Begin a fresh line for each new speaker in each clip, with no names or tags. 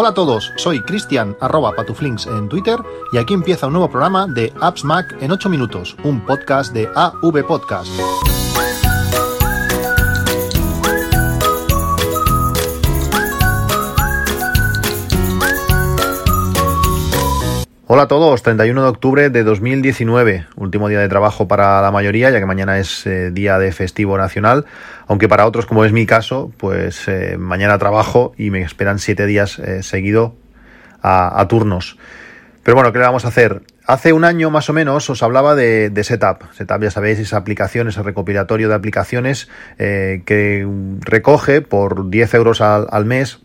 Hola a todos, soy Cristian arroba patuflinks en Twitter y aquí empieza un nuevo programa de Apps Mac en 8 minutos, un podcast de AV Podcast. Hola a todos, 31 de octubre de 2019, último día de trabajo para la mayoría, ya que mañana es eh, día de festivo nacional, aunque para otros, como es mi caso, pues eh, mañana trabajo y me esperan siete días eh, seguido a, turnos. Pero bueno, ¿qué le vamos a hacer? Hace un año más o menos os hablaba de, Setup. Setup, ya sabéis, esa aplicación, ese recopilatorio de aplicaciones que recoge por 10 euros al mes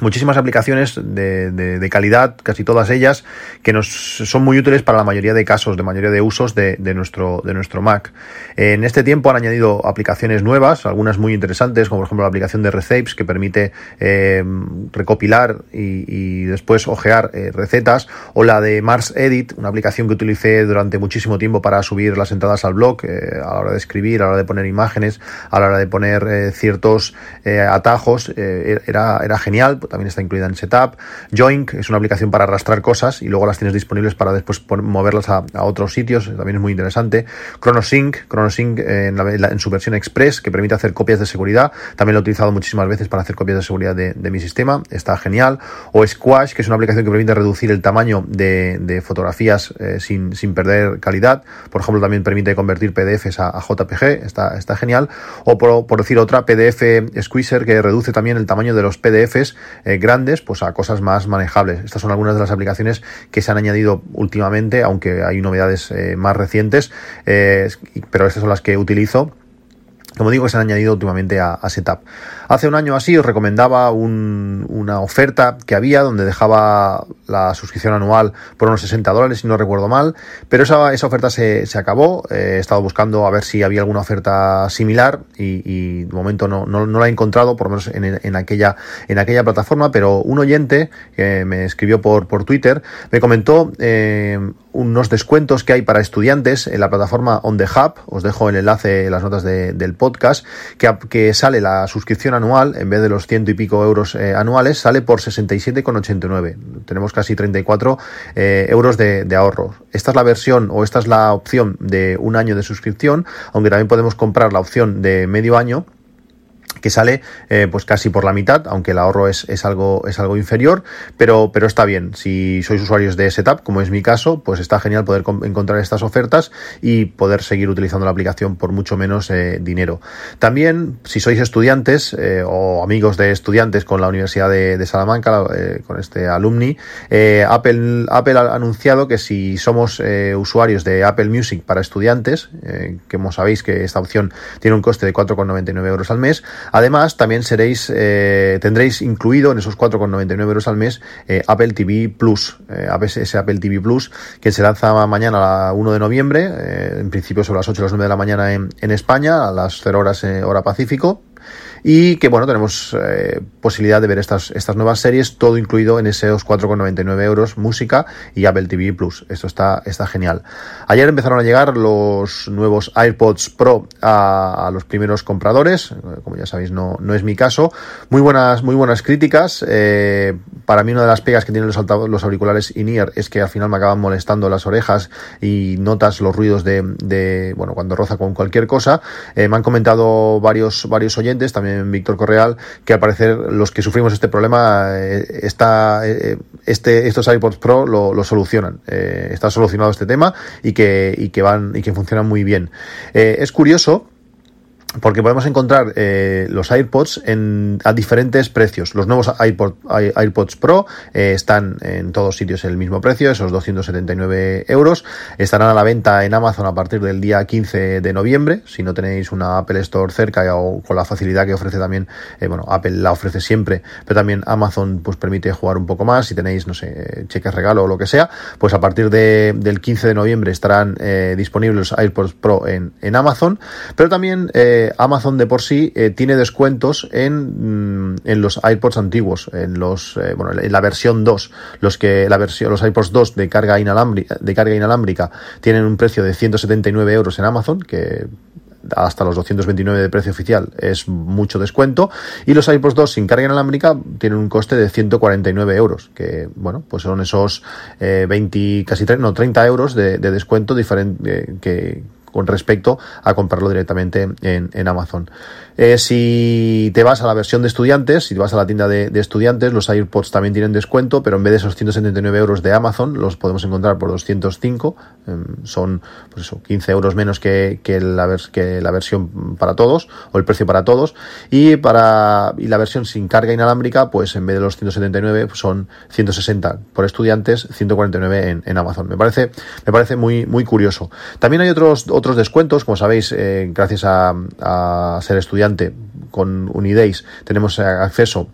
muchísimas aplicaciones de, de, calidad, casi todas ellas, que nos son muy útiles para la mayoría de casos, de mayoría de usos de, de, nuestro, de nuestro Mac. En este tiempo han añadido aplicaciones nuevas, algunas muy interesantes, como por ejemplo la aplicación de Recipes, que permite eh, recopilar y, después ojear eh, recetas, o la de Mars Edit, una aplicación que utilicé durante muchísimo tiempo para subir las entradas al blog, eh, a la hora de escribir, a la hora de poner imágenes, a la hora de poner ciertos atajos, era, era genial también está incluida en Setup. Joink es una aplicación para arrastrar cosas y luego las tienes disponibles para después moverlas a, otros sitios, también es muy interesante. ChronoSync, ChronoSync en, en, su versión Express, que permite hacer copias de seguridad, también lo he utilizado muchísimas veces para hacer copias de seguridad de, mi sistema, está genial. O Squash, que es una aplicación que permite reducir el tamaño de, fotografías eh, sin, sin perder calidad. Por ejemplo, también permite convertir PDFs a, JPG, está, está genial. O por, por decir otra, PDF Squeezer, que reduce también el tamaño de los PDFs eh, grandes pues a cosas más manejables. Estas son algunas de las aplicaciones que se han añadido últimamente, aunque hay novedades eh, más recientes, eh, pero estas son las que utilizo como digo, se han añadido últimamente a, Setup. Hace un año así os recomendaba una oferta que había donde dejaba la suscripción anual por unos 60 dólares, si no recuerdo mal, pero esa, esa oferta se, se acabó. Eh, he estado buscando a ver si había alguna oferta similar y, de momento no, no, no, la he encontrado, por lo menos en, en, aquella, en aquella plataforma, pero un oyente que me escribió por, por Twitter me comentó eh, unos descuentos que hay para estudiantes en la plataforma On The Hub. Os dejo el enlace en las notas del podcast, que, sale la suscripción anual, en vez de los ciento y pico euros eh, anuales, sale por 67,89. Tenemos casi 34 eh, euros de, de, ahorro. Esta es la versión o esta es la opción de un año de suscripción, aunque también podemos comprar la opción de medio año que sale eh, pues casi por la mitad, aunque el ahorro es, es, algo, es algo inferior, pero, pero está bien. Si sois usuarios de Setup, como es mi caso, pues está genial poder encontrar estas ofertas y poder seguir utilizando la aplicación por mucho menos eh, dinero. También, si sois estudiantes eh, o amigos de estudiantes con la Universidad de, de Salamanca, eh, con este alumni, eh, Apple, Apple ha anunciado que si somos eh, usuarios de Apple Music para estudiantes, que como sabéis que esta opción tiene un coste de 4,99 euros al mes, Además, también seréis, eh, tendréis incluido en esos 4,99 euros al mes eh, Apple TV Plus, eh, ese Apple TV Plus que se lanza mañana a 1 de noviembre, eh, en principio sobre las 8 o las 9 de la mañana en, en España, a las 0 horas eh, hora Pacífico y que bueno, tenemos eh, posibilidad de ver estas, estas nuevas series, todo incluido en esos 4,99 euros, música y Apple TV Plus. Esto está, está genial. Ayer empezaron a llegar los nuevos AirPods Pro a, los primeros compradores, como ya sabéis, no, no es mi caso. Muy buenas, muy buenas críticas. Eh, para mí una de las pegas que tienen los, los auriculares in-ear es que al final me acaban molestando las orejas y notas los ruidos de, de bueno, cuando roza con cualquier cosa. Eh, me han comentado varios, varios oyentes, también Víctor Correal, que al parecer los que sufrimos este problema, eh, está, eh, este, estos iPods Pro lo, lo solucionan. Eh, está solucionado este tema y que, y que van y que funcionan muy bien. Eh, es curioso porque podemos encontrar eh, los AirPods en, a diferentes precios. Los nuevos iPod, AirPods Pro eh, están en todos sitios el mismo precio, esos 279 euros. Estarán a la venta en Amazon a partir del día 15 de noviembre. Si no tenéis una Apple Store cerca o con la facilidad que ofrece también, eh, bueno, Apple la ofrece siempre, pero también Amazon pues permite jugar un poco más. Si tenéis, no sé, cheques regalo o lo que sea, pues a partir de, del 15 de noviembre estarán eh, disponibles los AirPods Pro en, en Amazon, pero también eh, Amazon de por sí eh, tiene descuentos en, mm, en los iPods antiguos, en los eh, bueno, en la versión 2, los que la versión los iPods 2 de carga inalámbrica, de carga inalámbrica tienen un precio de 179 euros en Amazon, que hasta los 229 de precio oficial es mucho descuento. Y los AirPods 2 sin carga inalámbrica tienen un coste de 149 euros, que bueno, pues son esos 20, eh, casi 30, no, 30 euros de, descuento diferente eh, que con respecto a comprarlo directamente en, Amazon. Eh, si te vas a la versión de estudiantes, si te vas a la tienda de, estudiantes, los AirPods también tienen descuento, pero en vez de esos 179 euros de Amazon, los podemos encontrar por 205. Em, son, pues eso, 15 euros menos que, la, versión para todos, o el precio para todos. Y para y la versión sin carga inalámbrica, pues en vez de los 179, pues son 160 por estudiantes, 149 en, en Amazon. Me parece, me parece muy, muy curioso. También hay otros descuentos, como sabéis, eh, gracias a, a ser estudiantes con Unidays tenemos acceso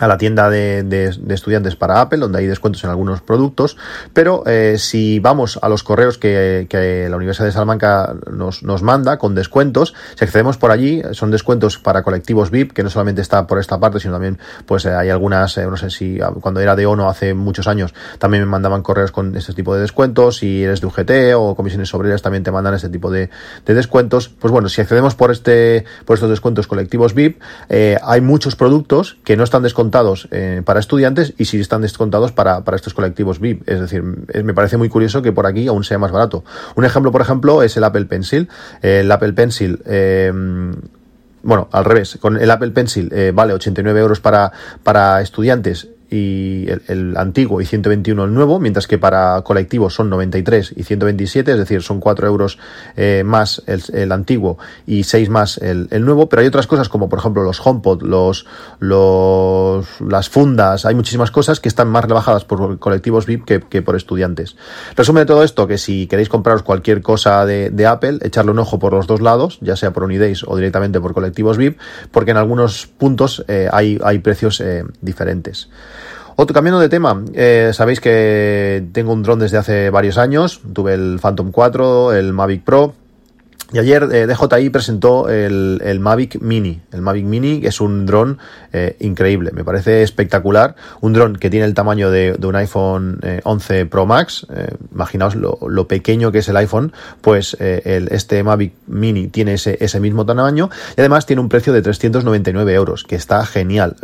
a la tienda de, de, estudiantes para Apple, donde hay descuentos en algunos productos, pero eh, si vamos a los correos que, que, la Universidad de Salamanca nos, nos manda con descuentos, si accedemos por allí, son descuentos para colectivos VIP, que no solamente está por esta parte, sino también pues eh, hay algunas, eh, no sé si cuando era de ONO hace muchos años, también me mandaban correos con este tipo de descuentos, si eres de UGT o comisiones obreras también te mandan este tipo de, de descuentos, pues bueno, si accedemos por este por estos descuentos colectivos VIP, hay muchos productos que no están descontados eh, para estudiantes y si están descontados para, para estos colectivos VIP. Es decir, me parece muy curioso que por aquí aún sea más barato. Un ejemplo, por ejemplo, es el Apple Pencil. el Apple Pencil eh, bueno, al revés, con el Apple Pencil eh, vale 89 euros para, para estudiantes y el, antiguo y 121 el nuevo, mientras que para colectivos son 93 y 127, es decir, son 4 euros eh, más el, antiguo y 6 más el, nuevo, pero hay otras cosas como por ejemplo los HomePod, los, los, las fundas, hay muchísimas cosas que están más rebajadas por colectivos VIP que, por estudiantes. Resumen de todo esto, que si queréis compraros cualquier cosa de, Apple, echarle un ojo por los dos lados, ya sea por Unidays o directamente por colectivos VIP, porque en algunos puntos eh, hay, hay precios eh, diferentes. Otro cambiando de tema, eh, sabéis que tengo un dron desde hace varios años, tuve el Phantom 4, el Mavic Pro, y ayer eh, DJI presentó el, el, Mavic Mini. El Mavic Mini es un dron eh, increíble, me parece espectacular. Un dron que tiene el tamaño de, de un iPhone 11 eh, Pro Max. Eh, imaginaos lo, lo, pequeño que es el iPhone, pues el, este Mavic Mini tiene ese, ese, mismo tamaño y además tiene un precio de 399 euros, que está genial.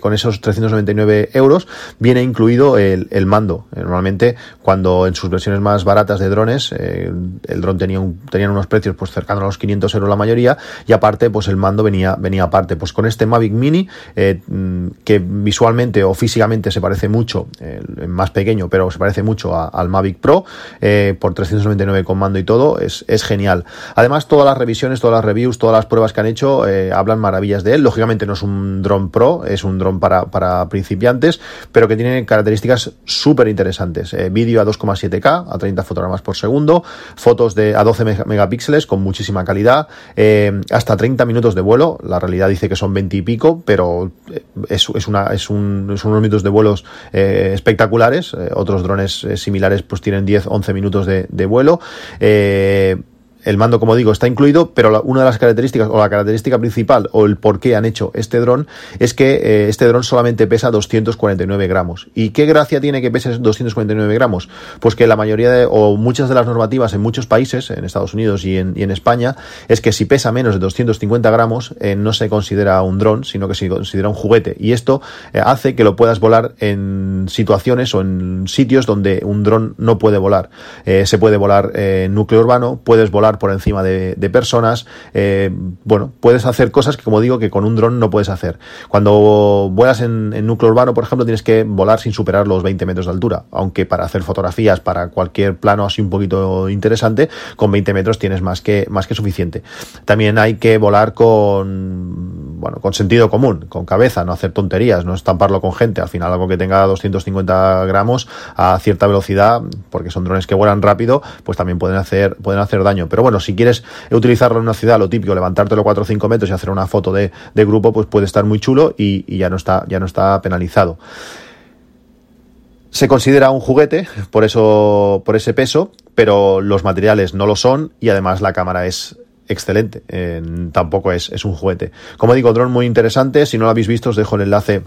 con esos 399 euros viene incluido el, el, mando. Normalmente cuando en sus versiones más baratas de drones, el dron tenía un, tenía un unos precios pues cercanos a los 500 euros la mayoría y aparte pues el mando venía, venía aparte. Pues con este Mavic Mini eh, mm, que visualmente o físicamente se parece mucho, eh, más pequeño, pero se parece mucho al Mavic Pro eh, por 399 con mando y todo, es, es genial. Además todas las revisiones, todas las reviews, todas las pruebas que han hecho hablan maravillas de él. Lógicamente no es un dron pro, es un dron para, para principiantes, pero que tiene características súper interesantes. vídeo a 2,7K, a 30 fotogramas por segundo, fotos de a 12 megapíxeles píxeles con muchísima calidad, eh, hasta 30 minutos de vuelo, la realidad dice que son 20 y pico, pero eh, es, es, una, es, un, unos minutos de vuelos eh, espectaculares, otros drones similares pues tienen 10, 11 minutos de vuelo. El mando, como digo, está incluido, pero una de las características, o la característica principal, o el por qué han hecho este dron, es que eh, este dron solamente pesa 249 gramos. ¿Y qué gracia tiene que pese 249 gramos? Pues que la mayoría de, o muchas de las normativas en muchos países, en Estados Unidos y en, y en España, es que si pesa menos de 250 gramos, eh, no se considera un dron, sino que se considera un juguete. Y esto eh, hace que lo puedas volar en situaciones o en sitios donde un dron no puede volar. Se puede volar en núcleo urbano, puedes volar por encima de, personas. Eh, bueno, puedes hacer cosas que, como digo, que con un dron no puedes hacer. Cuando vuelas en, núcleo urbano, por ejemplo, tienes que volar sin superar los 20 metros de altura. Aunque para hacer fotografías, para cualquier plano así un poquito interesante, con 20 metros tienes más que, más que suficiente. También hay que volar con, bueno, con sentido común, con cabeza, no hacer tonterías, no estamparlo con gente. Al final, algo que tenga 250 gramos a cierta velocidad, porque son drones que vuelan rápido, pues también pueden hacer, pueden hacer daño. Pero bueno, si quieres utilizarlo en una ciudad, lo típico, levantártelo 4 o 5 metros y hacer una foto de, de grupo, pues puede estar muy chulo y, y, ya, no está, ya no está penalizado. Se considera un juguete, por eso, por ese peso, pero los materiales no lo son y además la cámara es excelente. Eh, tampoco es, es un juguete. Como digo, dron muy interesante. Si no lo habéis visto, os dejo el enlace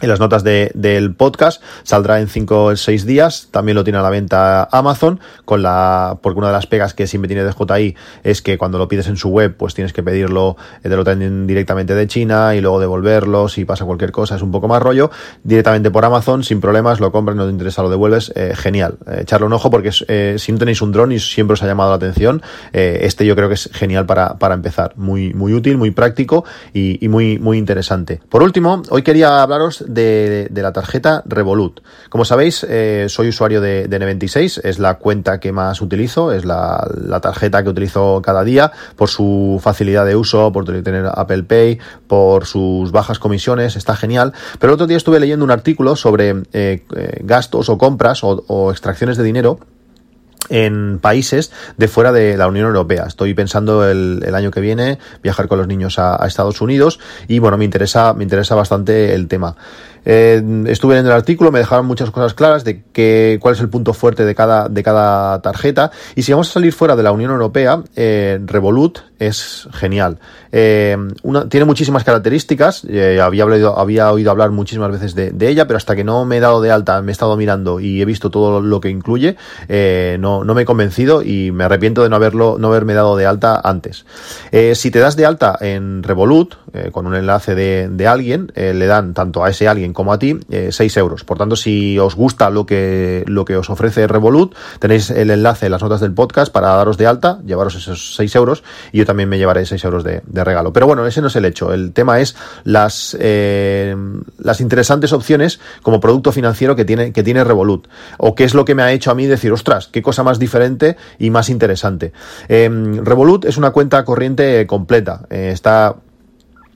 en las notas de, del podcast. Saldrá en 5 o 6 días. También lo tiene a la venta Amazon. Con la, porque una de las pegas que siempre tiene DJI es que cuando lo pides en su web, pues tienes que pedirlo, eh, te lo traen directamente de China y luego devolverlo. Si pasa cualquier cosa, es un poco más rollo. Directamente por Amazon, sin problemas, lo compras, no te interesa, lo devuelves. Eh, genial. Eh, echarle un ojo porque si no tenéis un dron y siempre os ha llamado la atención, este yo creo que es genial para, para empezar. Muy, muy útil, muy práctico y, y muy, muy interesante. Por último, hoy quería hablaros de, la tarjeta Revolut. Como sabéis, eh, soy usuario de, N26, es la cuenta que más utilizo, es la, tarjeta que utilizo cada día por su facilidad de uso, por tener Apple Pay, por sus bajas comisiones, está genial. Pero el otro día estuve leyendo un artículo sobre eh, eh, gastos o compras o extracciones de dinero en países de fuera de la Unión Europea. Estoy pensando el, el año que viene viajar con los niños a, a, Estados Unidos y bueno, me interesa, me interesa bastante el tema. Eh, estuve en el artículo, me dejaron muchas cosas claras de que, cuál es el punto fuerte de cada, de cada tarjeta. Y si vamos a salir fuera de la Unión Europea, eh, Revolut es genial. Eh, una, tiene muchísimas características, eh, había, hablado, había oído hablar muchísimas veces de, de, ella, pero hasta que no me he dado de alta, me he estado mirando y he visto todo lo que incluye, eh, no, no me he convencido y me arrepiento de no haberlo, no haberme dado de alta antes. Eh, si te das de alta en Revolut, con un enlace de, de alguien, le dan tanto a ese alguien como a ti 6 euros. Por tanto, si os gusta lo que, lo que os ofrece Revolut, tenéis el enlace en las notas del podcast para daros de alta, llevaros esos 6 euros y yo también me llevaré 6 euros de, de regalo. Pero bueno, ese no es el hecho. El tema es las, las interesantes opciones como producto financiero que tiene, que tiene Revolut. O qué es lo que me ha hecho a mí decir, ostras, qué cosa más diferente y más interesante. Revolut es una cuenta corriente completa. Eh, está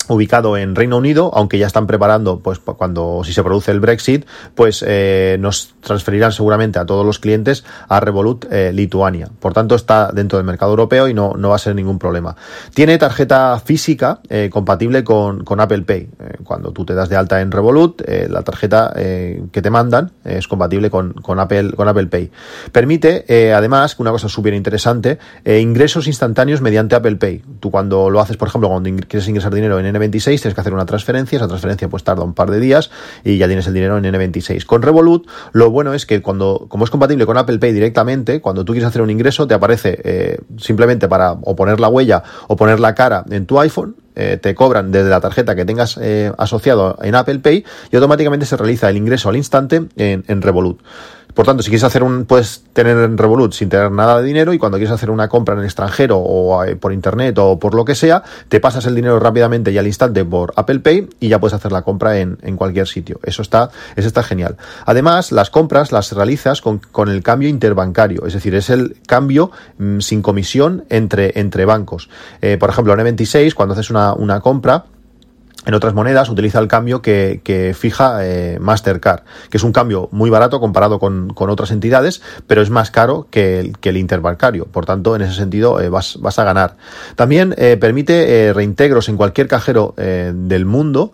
ubicado en Reino Unido, aunque ya están preparando, pues cuando si se produce el Brexit, pues eh, nos transferirán seguramente a todos los clientes a Revolut eh, Lituania. Por tanto, está dentro del mercado europeo y no, no va a ser ningún problema. Tiene tarjeta física eh, compatible con, con, Apple Pay. Cuando tú te das de alta en Revolut, la tarjeta que te mandan es compatible con, con, Apple, con Apple Pay. Permite, además, una cosa súper interesante, ingresos instantáneos mediante Apple Pay. Tú cuando lo haces, por ejemplo, cuando quieres ingresar dinero en N26 tienes que hacer una transferencia, esa transferencia pues tarda un par de días y ya tienes el dinero en N26. Con Revolut, lo bueno es que cuando, como es compatible con Apple Pay directamente, cuando tú quieres hacer un ingreso, te aparece eh, simplemente para o poner la huella o poner la cara en tu iPhone, eh, te cobran desde la tarjeta que tengas eh, asociado en Apple Pay y automáticamente se realiza el ingreso al instante en, en Revolut. Por tanto, si quieres hacer un, puedes tener en Revolut sin tener nada de dinero y cuando quieres hacer una compra en el extranjero o eh, por internet o por lo que sea, te pasas el dinero rápidamente y al instante por Apple Pay y ya puedes hacer la compra en, en cualquier sitio. Eso está, eso está genial. Además, las compras las realizas con, con el cambio interbancario, es decir, es el cambio mmm, sin comisión entre, entre bancos. Eh, por ejemplo, en E26, cuando haces una, una compra, en otras monedas utiliza el cambio que, que fija eh, Mastercard, que es un cambio muy barato comparado con, con otras entidades, pero es más caro que el, que el interbancario. Por tanto, en ese sentido eh, vas, vas, a ganar. También eh, permite eh, reintegros en cualquier cajero eh, del mundo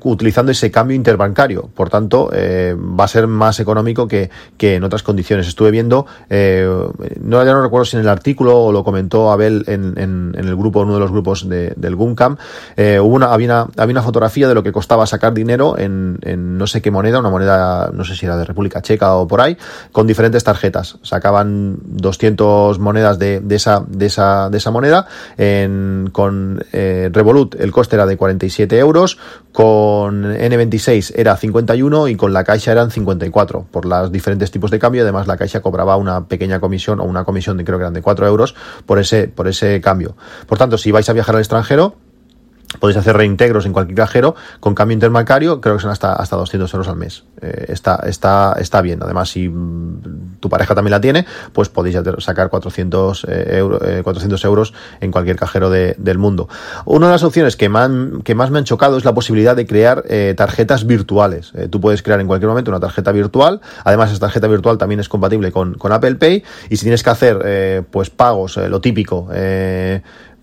utilizando ese cambio interbancario. Por tanto, eh, va a ser más económico que, que en otras condiciones. Estuve viendo, no, ya no recuerdo si en el artículo o lo comentó Abel en, en, en el grupo, uno de los grupos de, del GUMCAM, hubo una, había una había una fotografía de lo que costaba sacar dinero en, en, no sé qué moneda, una moneda, no sé si era de República Checa o por ahí, con diferentes tarjetas. Sacaban 200 monedas de, de esa, de, esa, de esa moneda. Con eh, Revolut el coste era de 47 euros, con N26 era 51 y con la Caixa eran 54 por los diferentes tipos de cambio. Además, la Caixa cobraba una pequeña comisión o una comisión de creo que eran de 4 euros por ese, por ese cambio. Por tanto, si vais a viajar al extranjero, Podéis hacer reintegros en cualquier cajero con cambio interbancario, creo que son hasta, hasta 200 euros al mes. Eh, está, está, está bien. Además, si mm, tu pareja también la tiene, pues podéis sacar 400, eh, euro, eh, 400 euros en cualquier cajero de, del mundo. Una de las opciones que más, que más me han chocado es la posibilidad de crear eh, tarjetas virtuales. Tú puedes crear en cualquier momento una tarjeta virtual. Además, esa tarjeta virtual también es compatible con, con Apple Pay. Y si tienes que hacer pues pagos, lo típico,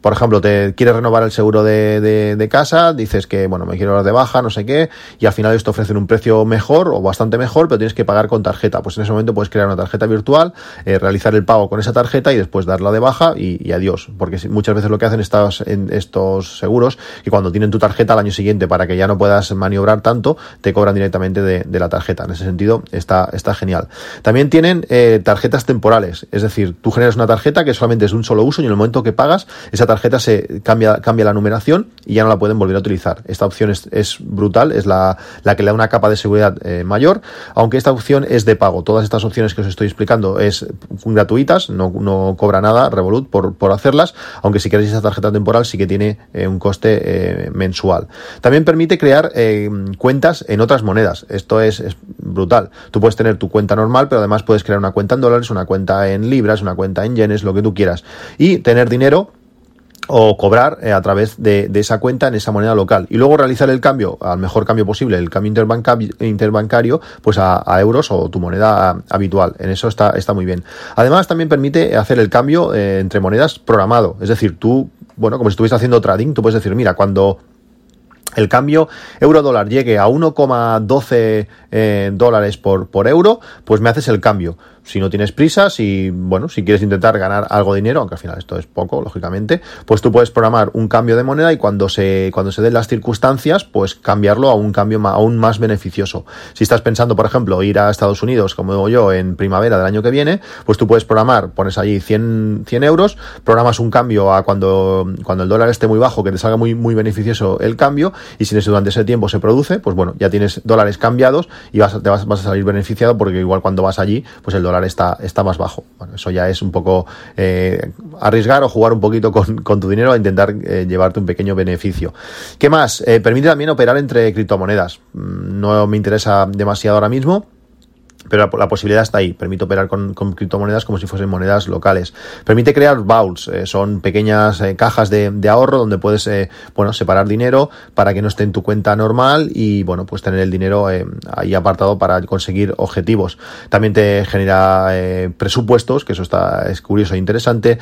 por ejemplo, te quieres renovar el seguro de, de, casa, dices que, bueno, me quiero dar de baja, no sé qué, y al final ellos te ofrecen un precio mejor o bastante mejor, pero tienes que pagar con tarjeta. Pues en ese momento puedes crear una tarjeta virtual, eh, realizar el pago con esa tarjeta y después darla de baja y, adiós. Porque muchas veces lo que hacen estos, en estos seguros, que cuando tienen tu tarjeta al año siguiente para que ya no puedas maniobrar tanto, te cobran directamente de, la tarjeta. En ese sentido está, está genial. También tienen eh, tarjetas temporales, es decir, tú generas una tarjeta que solamente es un solo uso y en el momento que pagas, esa tarjeta se cambia, cambia la numeración y ya no la pueden volver a utilizar. Esta opción es, es brutal, es la, la, que le da una capa de seguridad eh, mayor, aunque esta opción es de pago. Todas estas opciones que os estoy explicando es gratuitas, no, no cobra nada Revolut por, por hacerlas, aunque si queréis esa tarjeta temporal sí que tiene eh, un coste mensual. También permite crear cuentas en otras monedas. Esto es, es brutal. Tú puedes tener tu cuenta normal, pero además puedes crear una cuenta en dólares, una cuenta en libras, una cuenta en yenes, lo que tú quieras. Y tener dinero o cobrar eh, a través de, esa cuenta en esa moneda local y luego realizar el cambio al mejor cambio posible, el cambio interbancario, pues a, euros o tu moneda habitual. En eso está, está muy bien. Además, también permite hacer el cambio eh, entre monedas programado. Es decir, tú, bueno, como si estuvieras haciendo trading, tú puedes decir, mira, cuando el cambio euro-dólar llegue a 1,12 eh, dólares por, por euro, pues me haces el cambio si no tienes prisa, si, bueno, si quieres intentar ganar algo de dinero, aunque al final esto es poco, lógicamente, pues tú puedes programar un cambio de moneda y cuando se, cuando se den las circunstancias, pues cambiarlo a un cambio aún más beneficioso. Si estás pensando, por ejemplo, ir a Estados Unidos, como digo yo, en primavera del año que viene, pues tú puedes programar, pones allí 100, 100 euros, programas un cambio a cuando, cuando el dólar esté muy bajo, que te salga muy, muy beneficioso el cambio, y si durante ese tiempo se produce, pues bueno, ya tienes dólares cambiados y vas, te vas, vas a salir beneficiado porque igual cuando vas allí, pues el dólar está, está más bajo. Bueno, eso ya es un poco eh, arriesgar o jugar un poquito con, tu dinero a intentar eh, llevarte un pequeño beneficio. ¿Qué más? Eh, permite también operar entre criptomonedas. Mm, no me interesa demasiado ahora mismo pero la, posibilidad está ahí. Permite operar con, criptomonedas como si fuesen monedas locales. Permite crear vaults, eh, son pequeñas eh, cajas de, ahorro donde puedes, eh, bueno, separar dinero para que no esté en tu cuenta normal y, bueno, pues tener el dinero ahí apartado para conseguir objetivos. También te genera presupuestos, que eso está, es curioso e interesante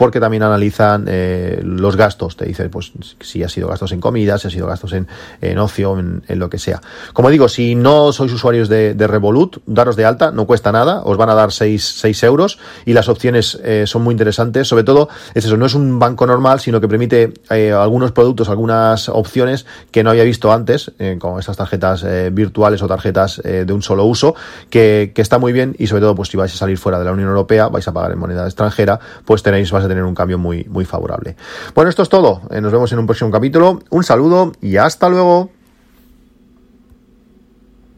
porque también analizan eh, los gastos. Te dice, pues, si ha sido gastos en comida, si ha sido gastos en, en ocio, en, lo que sea. Como digo, si no sois usuarios de, Revolut, daros de alta, no cuesta nada, os van a dar 6, euros y las opciones eh, son muy interesantes. Sobre todo, es eso, no es un banco normal, sino que permite eh, algunos productos, algunas opciones que no había visto antes, como estas tarjetas virtuales o tarjetas de un solo uso, que, que, está muy bien y sobre todo, pues si vais a salir fuera de la Unión Europea, vais a pagar en moneda extranjera, pues tenéis, vas a tener un cambio muy, muy favorable. Bueno, esto es todo. Eh, nos vemos en un próximo capítulo. Un saludo y hasta luego.